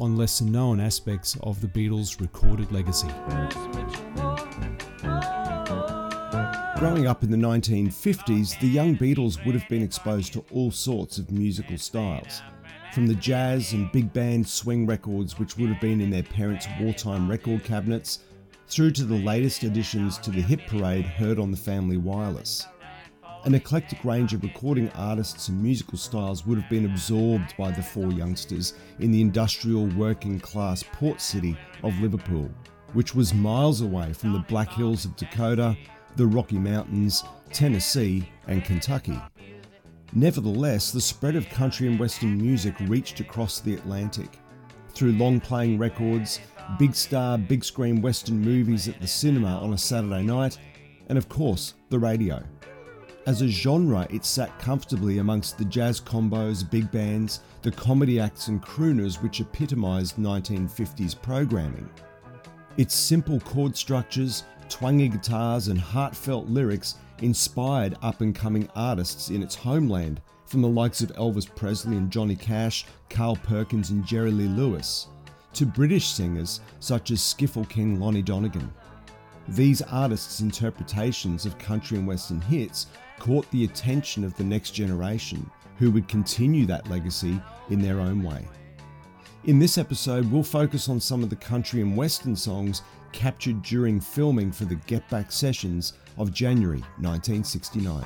on lesser known aspects of the Beatles' recorded legacy. Growing up in the 1950s, the young Beatles would have been exposed to all sorts of musical styles. From the jazz and big band swing records, which would have been in their parents' wartime record cabinets, through to the latest additions to the hit parade heard on the family wireless. An eclectic range of recording artists and musical styles would have been absorbed by the four youngsters in the industrial working class port city of Liverpool, which was miles away from the Black Hills of Dakota, the Rocky Mountains, Tennessee, and Kentucky. Nevertheless, the spread of country and western music reached across the Atlantic. Through long playing records, big star, big screen western movies at the cinema on a Saturday night, and of course, the radio. As a genre, it sat comfortably amongst the jazz combos, big bands, the comedy acts, and crooners which epitomised 1950s programming. Its simple chord structures, twangy guitars, and heartfelt lyrics inspired up and coming artists in its homeland, from the likes of Elvis Presley and Johnny Cash, Carl Perkins, and Jerry Lee Lewis, to British singers such as Skiffle King Lonnie Donegan. These artists' interpretations of country and western hits caught the attention of the next generation, who would continue that legacy in their own way. In this episode, we'll focus on some of the country and western songs captured during filming for the Get Back sessions of January 1969.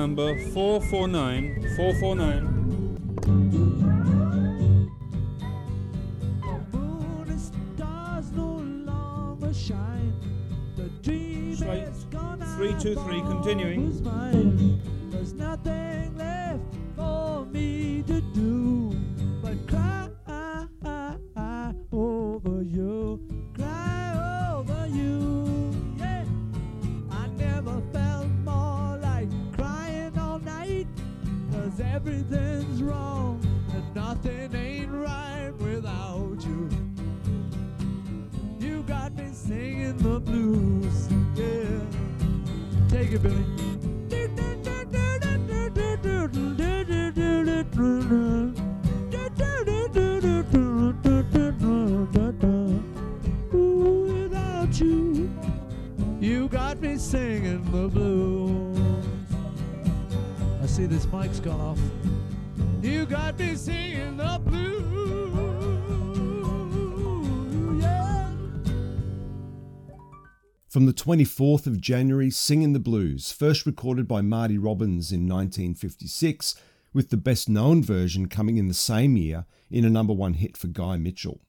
Number 449. 449. The moon and stars no longer shine. The dream Straight. is gone. Three, two, three, continuing. From the 24th of January, Singing the Blues, first recorded by Marty Robbins in 1956, with the best known version coming in the same year in a number one hit for Guy Mitchell.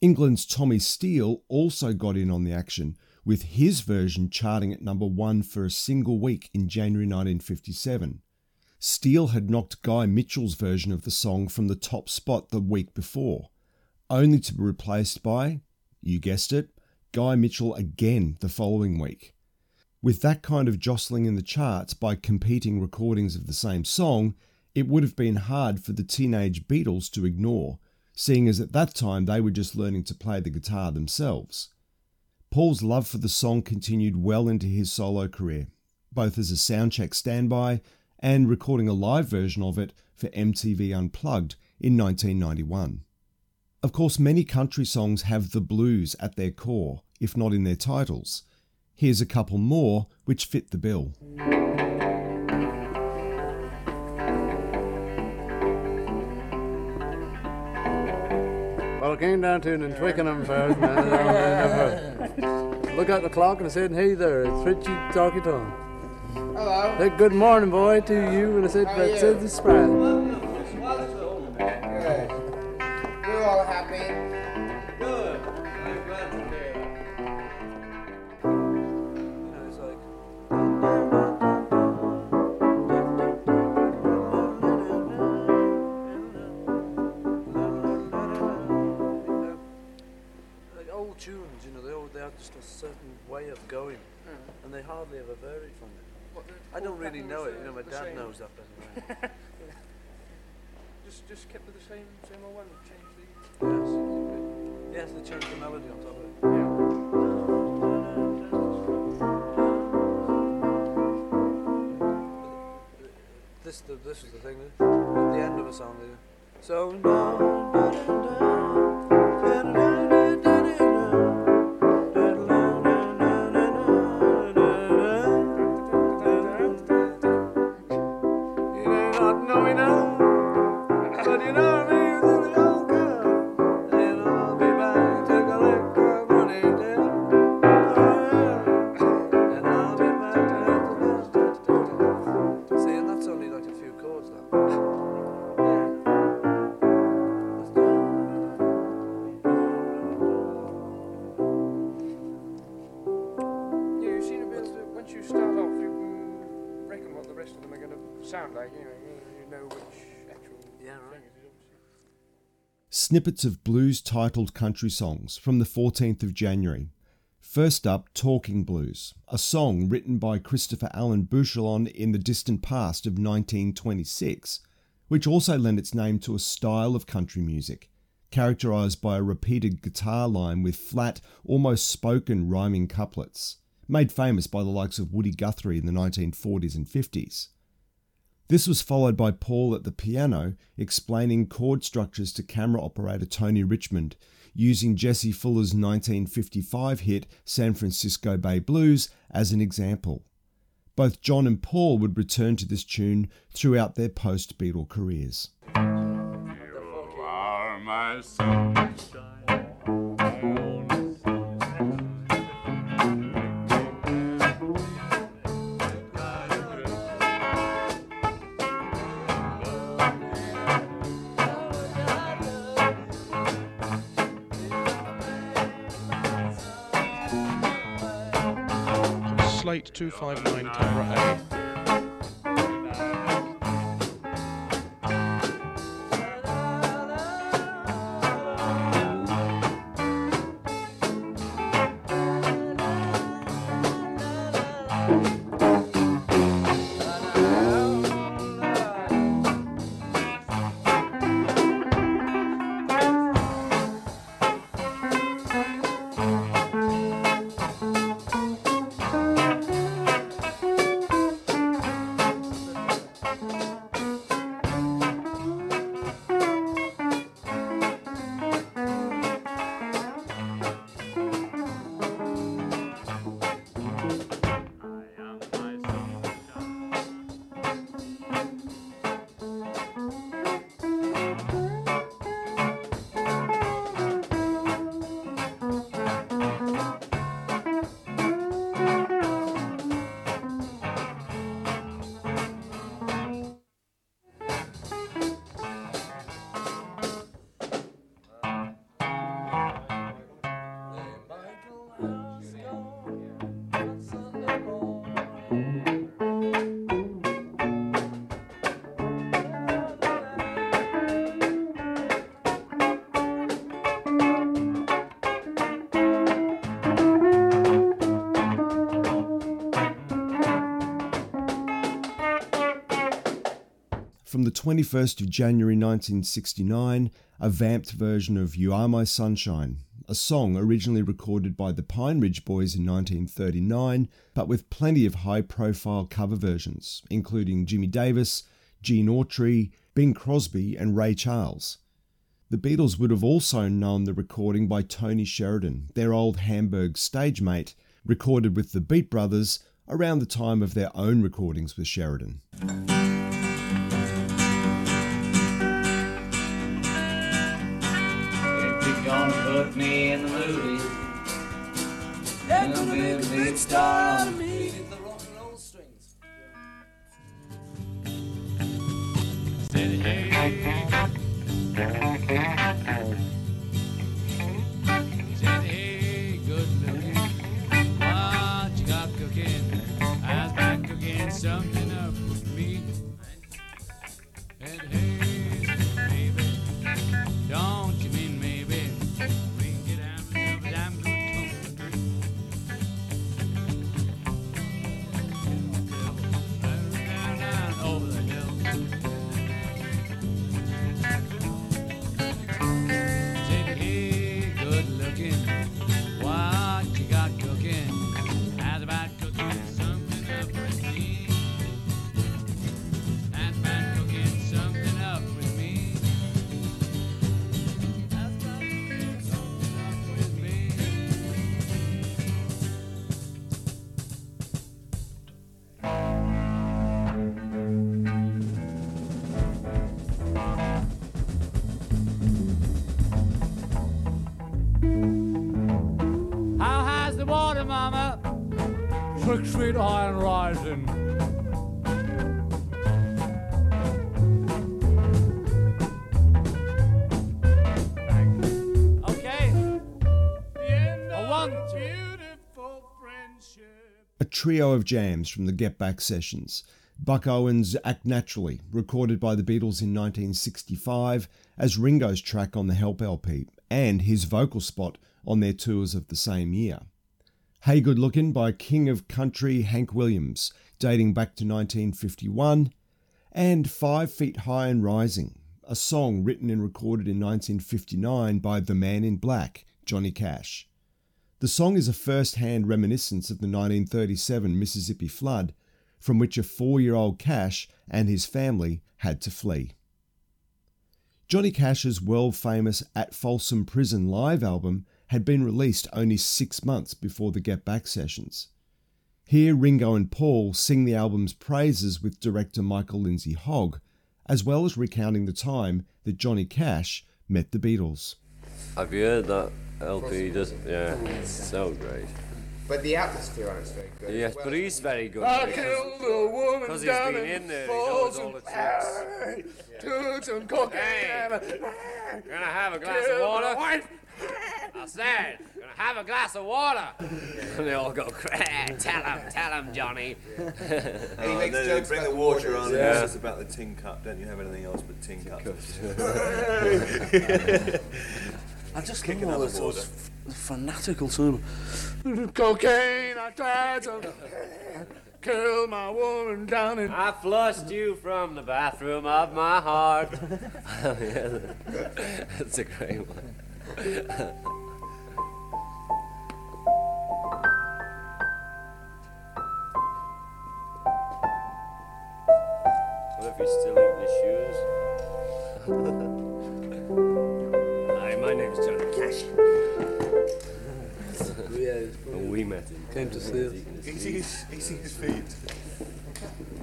England's Tommy Steele also got in on the action, with his version charting at number one for a single week in January 1957. Steele had knocked Guy Mitchell's version of the song from the top spot the week before, only to be replaced by, you guessed it, Guy Mitchell again the following week. With that kind of jostling in the charts by competing recordings of the same song, it would have been hard for the teenage Beatles to ignore, seeing as at that time they were just learning to play the guitar themselves. Paul's love for the song continued well into his solo career, both as a soundcheck standby and recording a live version of it for MTV Unplugged in 1991. Of course, many country songs have the blues at their core, if not in their titles. Here's a couple more which fit the bill. Well, I came down to in Twickenham first. Look at the clock and I said, hey there, it's Richie Talkie Tom. Hello. Said, good morning, boy, to you. And I said, How are that you? says the spread. I don't know it. You know, my dad knows that better. than I do. Just, just kept with the same, same old one. Change the. Yes, yes, they changed the melody on top of it. Yeah. This, the, this is the thing. At the end of a song, they, so. Snippets of blues titled country songs from the 14th of January. First up, Talking Blues, a song written by Christopher Allen Bouchillon in the distant past of 1926, which also lent its name to a style of country music, characterised by a repeated guitar line with flat, almost spoken rhyming couplets, made famous by the likes of Woody Guthrie in the 1940s and 50s. This was followed by Paul at the piano explaining chord structures to camera operator Tony Richmond, using Jesse Fuller's 1955 hit San Francisco Bay Blues as an example. Both John and Paul would return to this tune throughout their post Beatle careers. are my sunshine, 259 camera A. 21st of January 1969, a vamped version of You Are My Sunshine, a song originally recorded by the Pine Ridge Boys in 1939, but with plenty of high profile cover versions, including Jimmy Davis, Gene Autry, Bing Crosby, and Ray Charles. The Beatles would have also known the recording by Tony Sheridan, their old Hamburg stage mate, recorded with the Beat Brothers around the time of their own recordings with Sheridan. Gonna put me in the movie, They're gonna be make the a big big star star on of me. me. The rock and roll strings. Said, hey. He said, hey, good looking. What you got cooking? I was back cooking something Six feet high and rising. Okay. I want beautiful friendship. A trio of jams from the Get Back sessions. Buck Owens' Act Naturally, recorded by the Beatles in 1965 as Ringo's track on the Help LP, and his vocal spot on their tours of the same year. Hey Good Lookin' by King of Country Hank Williams, dating back to 1951, and Five Feet High and Rising, a song written and recorded in 1959 by the man in black, Johnny Cash. The song is a first hand reminiscence of the 1937 Mississippi flood, from which a four year old Cash and his family had to flee. Johnny Cash's world famous At Folsom Prison live album had been released only six months before the Get Back sessions. Here, Ringo and Paul sing the album's praises with director Michael Lindsay Hogg, as well as recounting the time that Johnny Cash met the Beatles. Have you heard that LP? Just yeah, it's so great. But the atmosphere on it's very good. Yes, Well, but he's very good. I because- killed a woman Because he's down been in in there, he knows all the tricks. Folsom. Took some cocaine. Gonna have a glass Killed of my water? Wife. I said, gonna have a glass of water. and they all go, tell him, tell him, Johnny. And he Oh, makes then jokes bring the water the on, waters. and it's just about the tin cup. Don't you have anything else but tin cups? I just Kicking love all this the water. those f- fanatical sort of Cocaine, I tried to kill my woman down in. I flushed you from the bathroom of my heart. Oh, yeah, that's a great one. what if he's still eating his shoes? Hi, my name is Johnny Cash. yeah, And we met him. came to see us. His, eating his feet.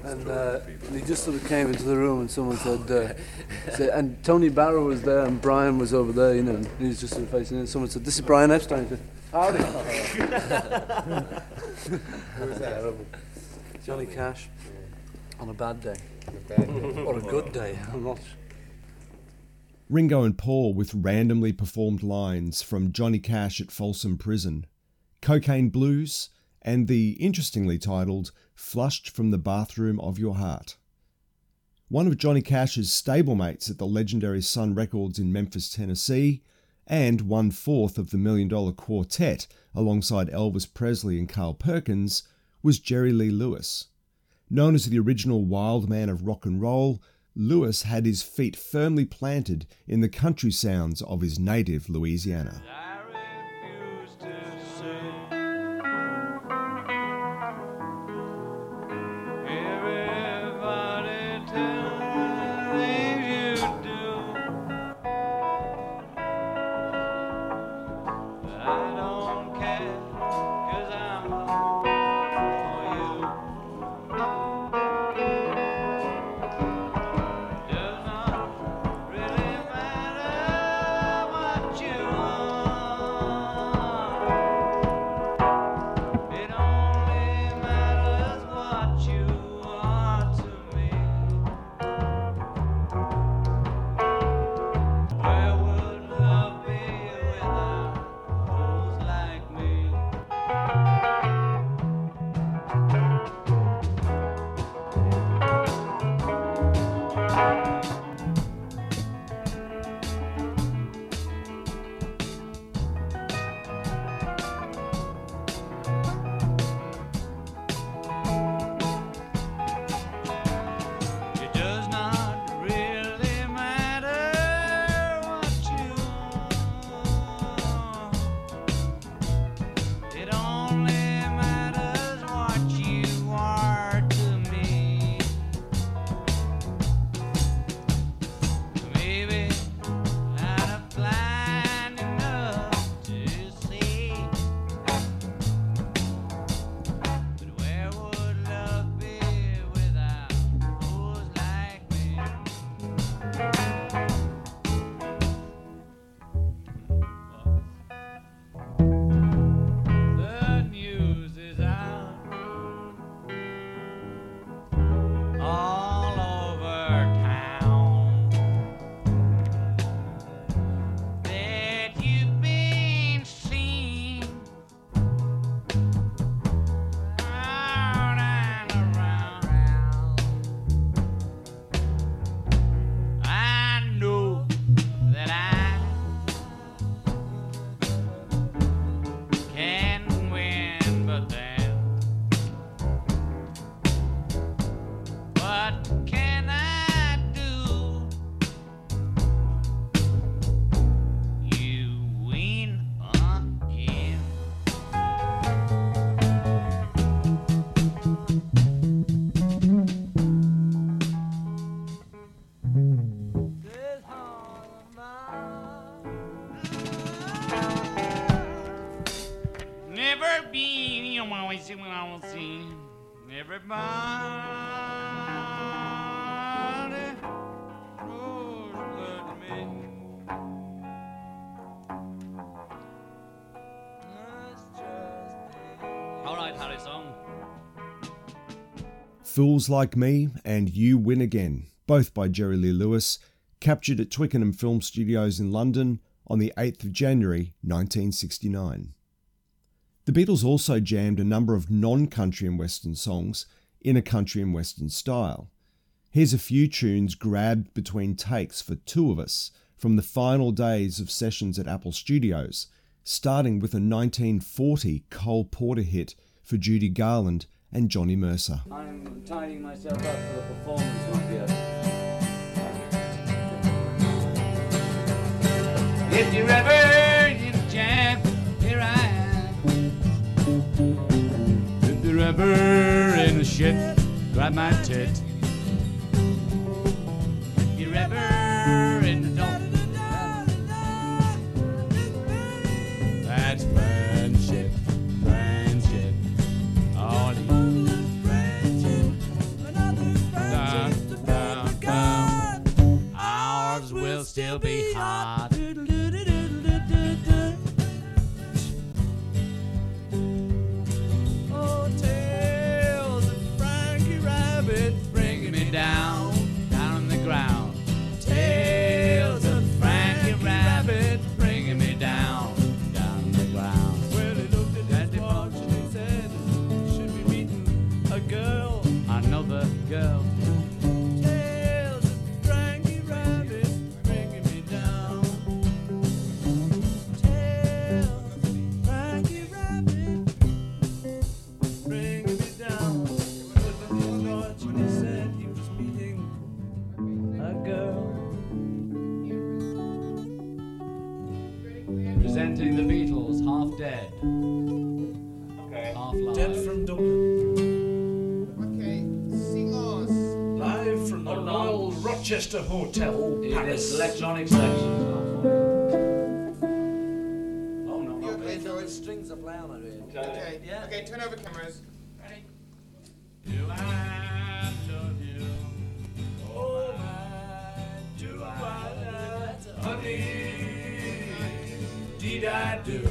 And, uh, he just sort of came into the room and someone said, uh, said, and Tony Barrow was there and Brian was over there, you know, and he was just sort of facing in. Someone said, this is Brian Epstein. He said, Howdy. Terrible. Johnny Cash on a bad day. or a good day. I'm not. Ringo and Paul with randomly performed lines from Johnny Cash at Folsom Prison, Cocaine Blues, and the interestingly titled Flushed from the Bathroom of Your Heart. One of Johnny Cash's stablemates at the legendary Sun Records in Memphis, Tennessee, and one fourth of the Million Dollar Quartet alongside Elvis Presley and Carl Perkins was Jerry Lee Lewis. Known as the original wild man of rock and roll, Lewis had his feet firmly planted in the country sounds of his native Louisiana. Never been, you always see when I will see. Everybody knows but me. All right, Harry song. Fools Like Me and You Win Again, both by Jerry Lee Lewis, captured at Twickenham Film Studios in London on the 8th of January 1969. The Beatles also jammed a number of non country and western songs in a country and western style. Here's a few tunes grabbed between takes for two of us from the final days of sessions at Apple Studios, starting with a 1940 Cole Porter hit for Judy Garland and Johnny Mercer. I'm tidying myself up for the performance, my dear. If you're ever Ever in a shit, grab my tit. If you're ever in the dump, that's friendship, Rochester Hotel, It Paris. is electronic section. Oh, no, You no. okay, George? Strings are playing on it. Okay, okay, turn over cameras. Oh, do I love you? Oh, my, do I love honey? Did I do?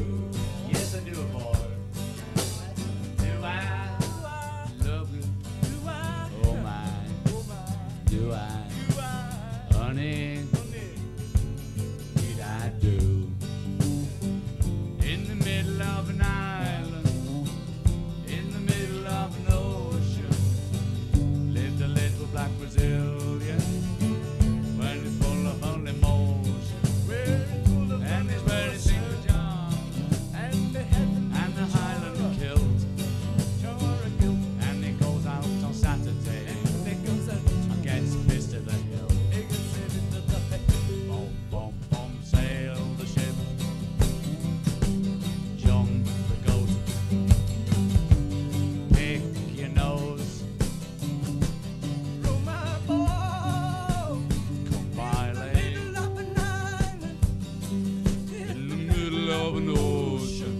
Middle of an ocean.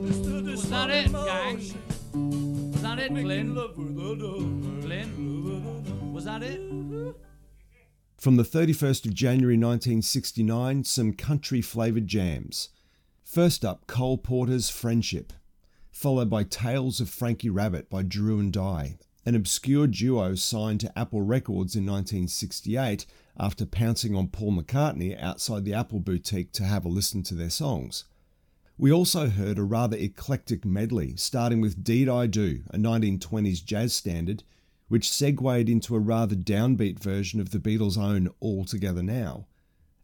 Was that it, gang? Was that it, Flynn? Flynn? Was that it? From the 31st of January 1969, some country flavoured jams. First up, Cole Porter's Friendship, followed by Tales of Frankie Rabbit by Drew and Dye, an obscure duo signed to Apple Records in 1968 after pouncing on Paul McCartney outside the Apple boutique to have a listen to their songs. We also heard a rather eclectic medley, starting with Deed I Do, a 1920s jazz standard, which segued into a rather downbeat version of the Beatles' own All Together Now,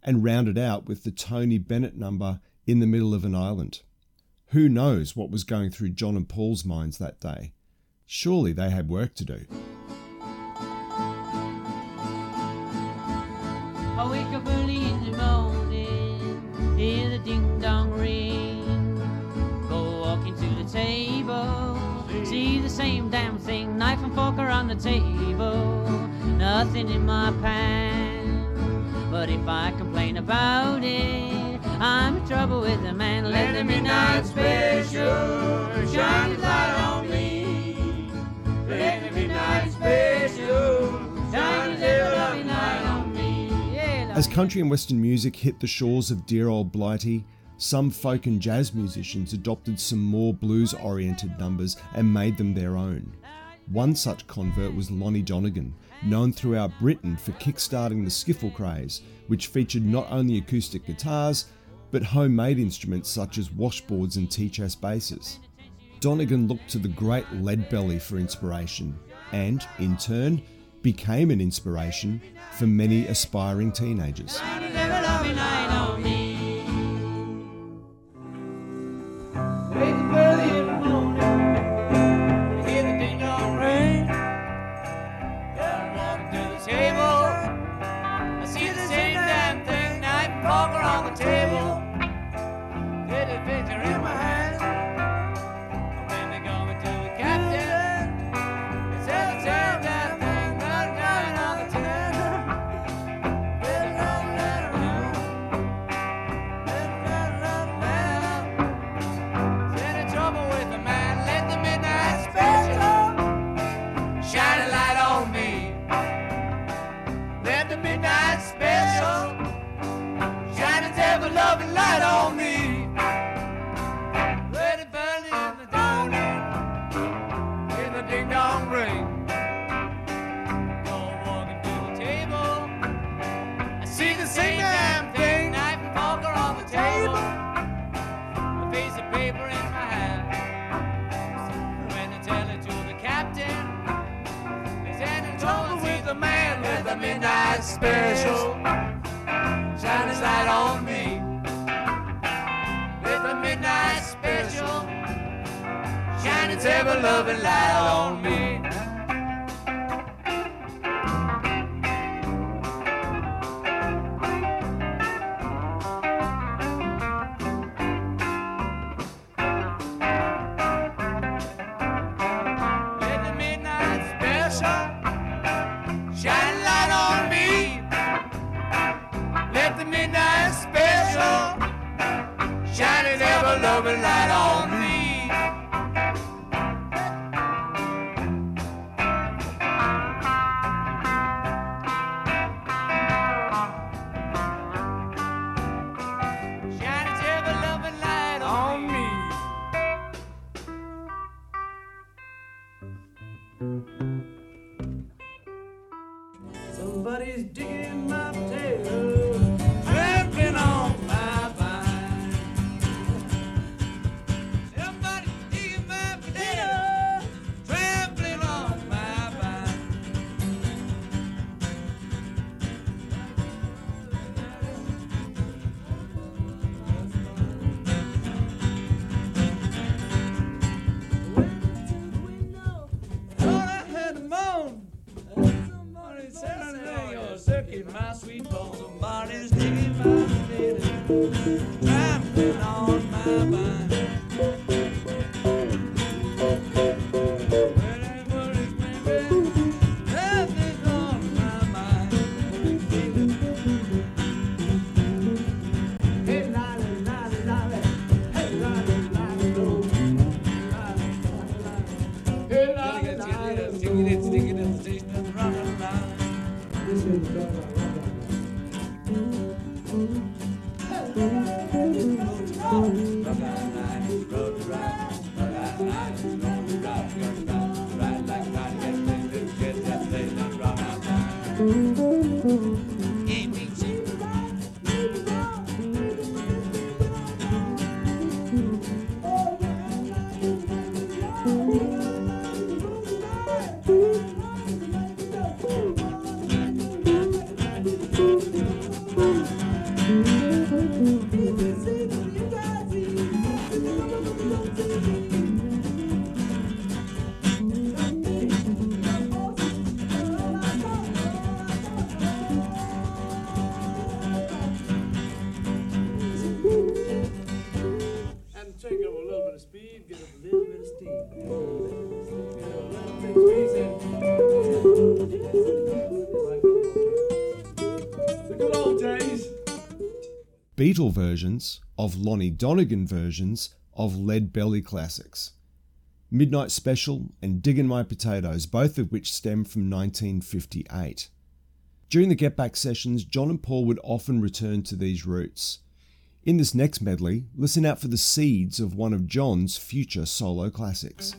and rounded out with the Tony Bennett number In the Middle of an Island. Who knows what was going through John and Paul's minds that day? Surely they had work to do. I wake up early in the morning, hear the ding dong ring. Go walking to the table, see the same damn thing, knife and fork are on the table, nothing in my pan. But if I complain about it, I'm in trouble with the man. Let the midnight special shine its light on me. Let the midnight special As country and western music hit the shores of dear old Blighty, some folk and jazz musicians adopted some more blues oriented numbers and made them their own. One such convert was Lonnie Donegan, known throughout Britain for kickstarting the skiffle craze, which featured not only acoustic guitars, but homemade instruments such as washboards and tea-chest basses. Donegan looked to the great Leadbelly for inspiration, and, in turn, became an inspiration for many aspiring teenagers. Shining light on me. Let the midnight special shine its ever loving light on me. Beatle versions of Lonnie Donegan versions of Lead Belly classics. Midnight Special and Diggin' My Potatoes, both of which stem from 1958. During the Get Back sessions, John and Paul would often return to these roots. In this next medley, listen out for the seeds of one of John's future solo classics.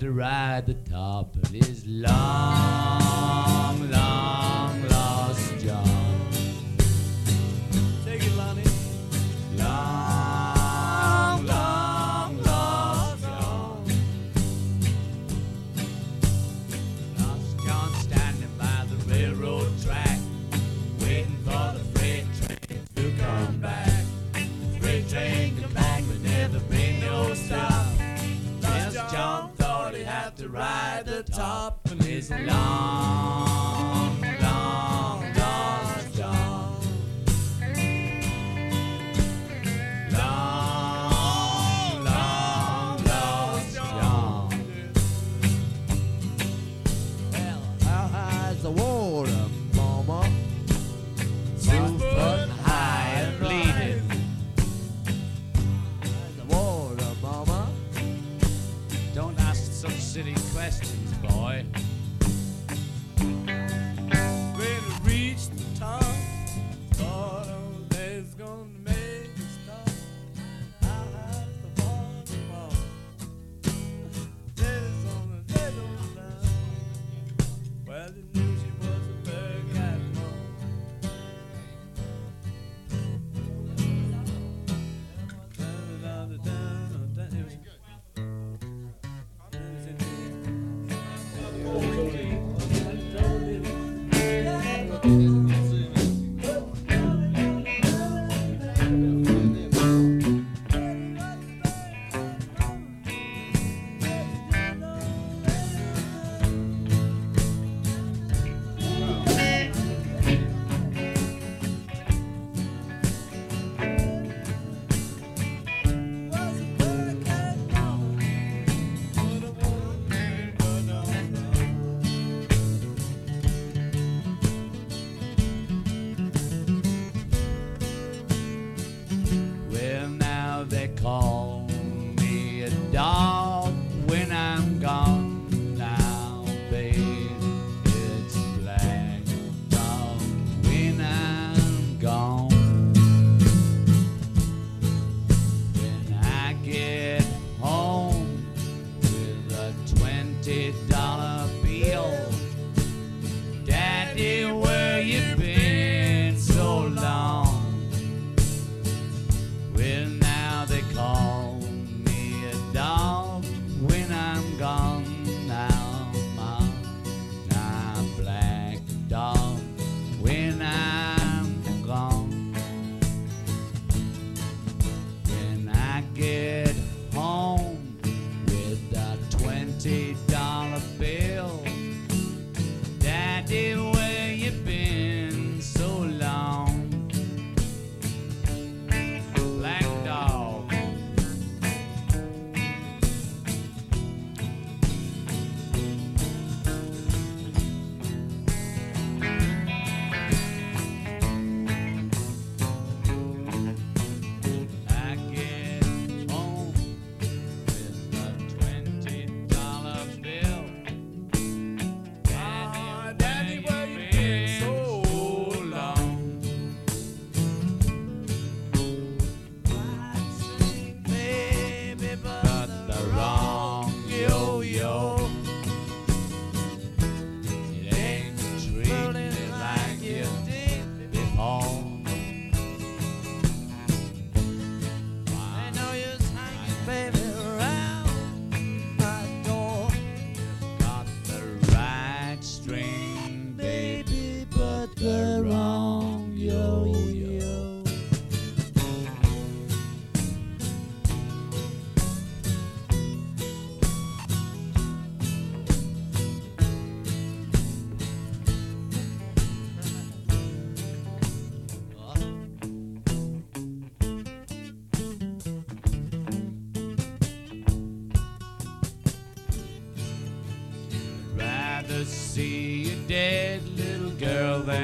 To ride the top of his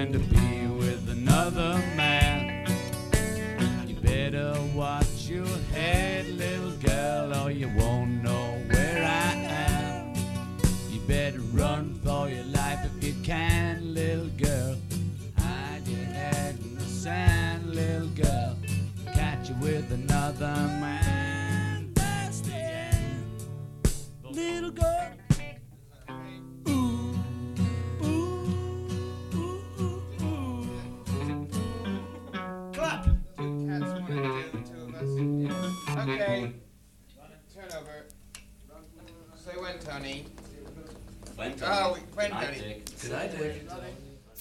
to be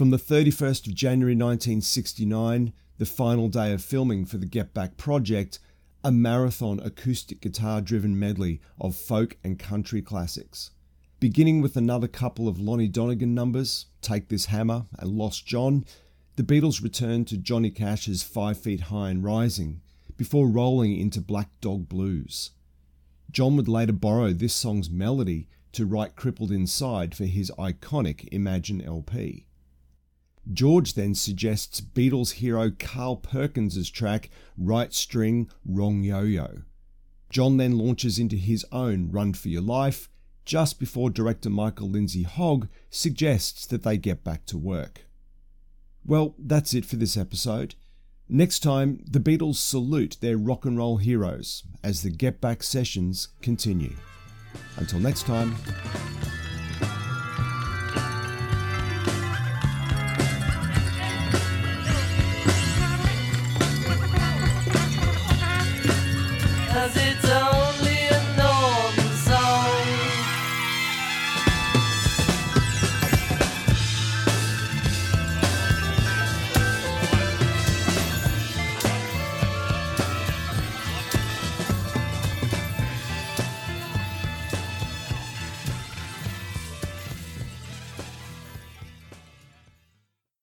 From the 31st of January 1969, the final day of filming for the Get Back project, a marathon acoustic guitar driven medley of folk and country classics. Beginning with another couple of Lonnie Donegan numbers, Take This Hammer and Lost John, the Beatles returned to Johnny Cash's Five Feet High and Rising before rolling into Black Dog Blues. John would later borrow this song's melody to write Crippled Inside for his iconic Imagine LP. George then suggests Beatles hero Carl Perkins' track Right String, Wrong Yo Yo. John then launches into his own Run for Your Life just before director Michael Lindsay Hogg suggests that they get back to work. Well, that's it for this episode. Next time, the Beatles salute their rock and roll heroes as the Get Back sessions continue. Until next time,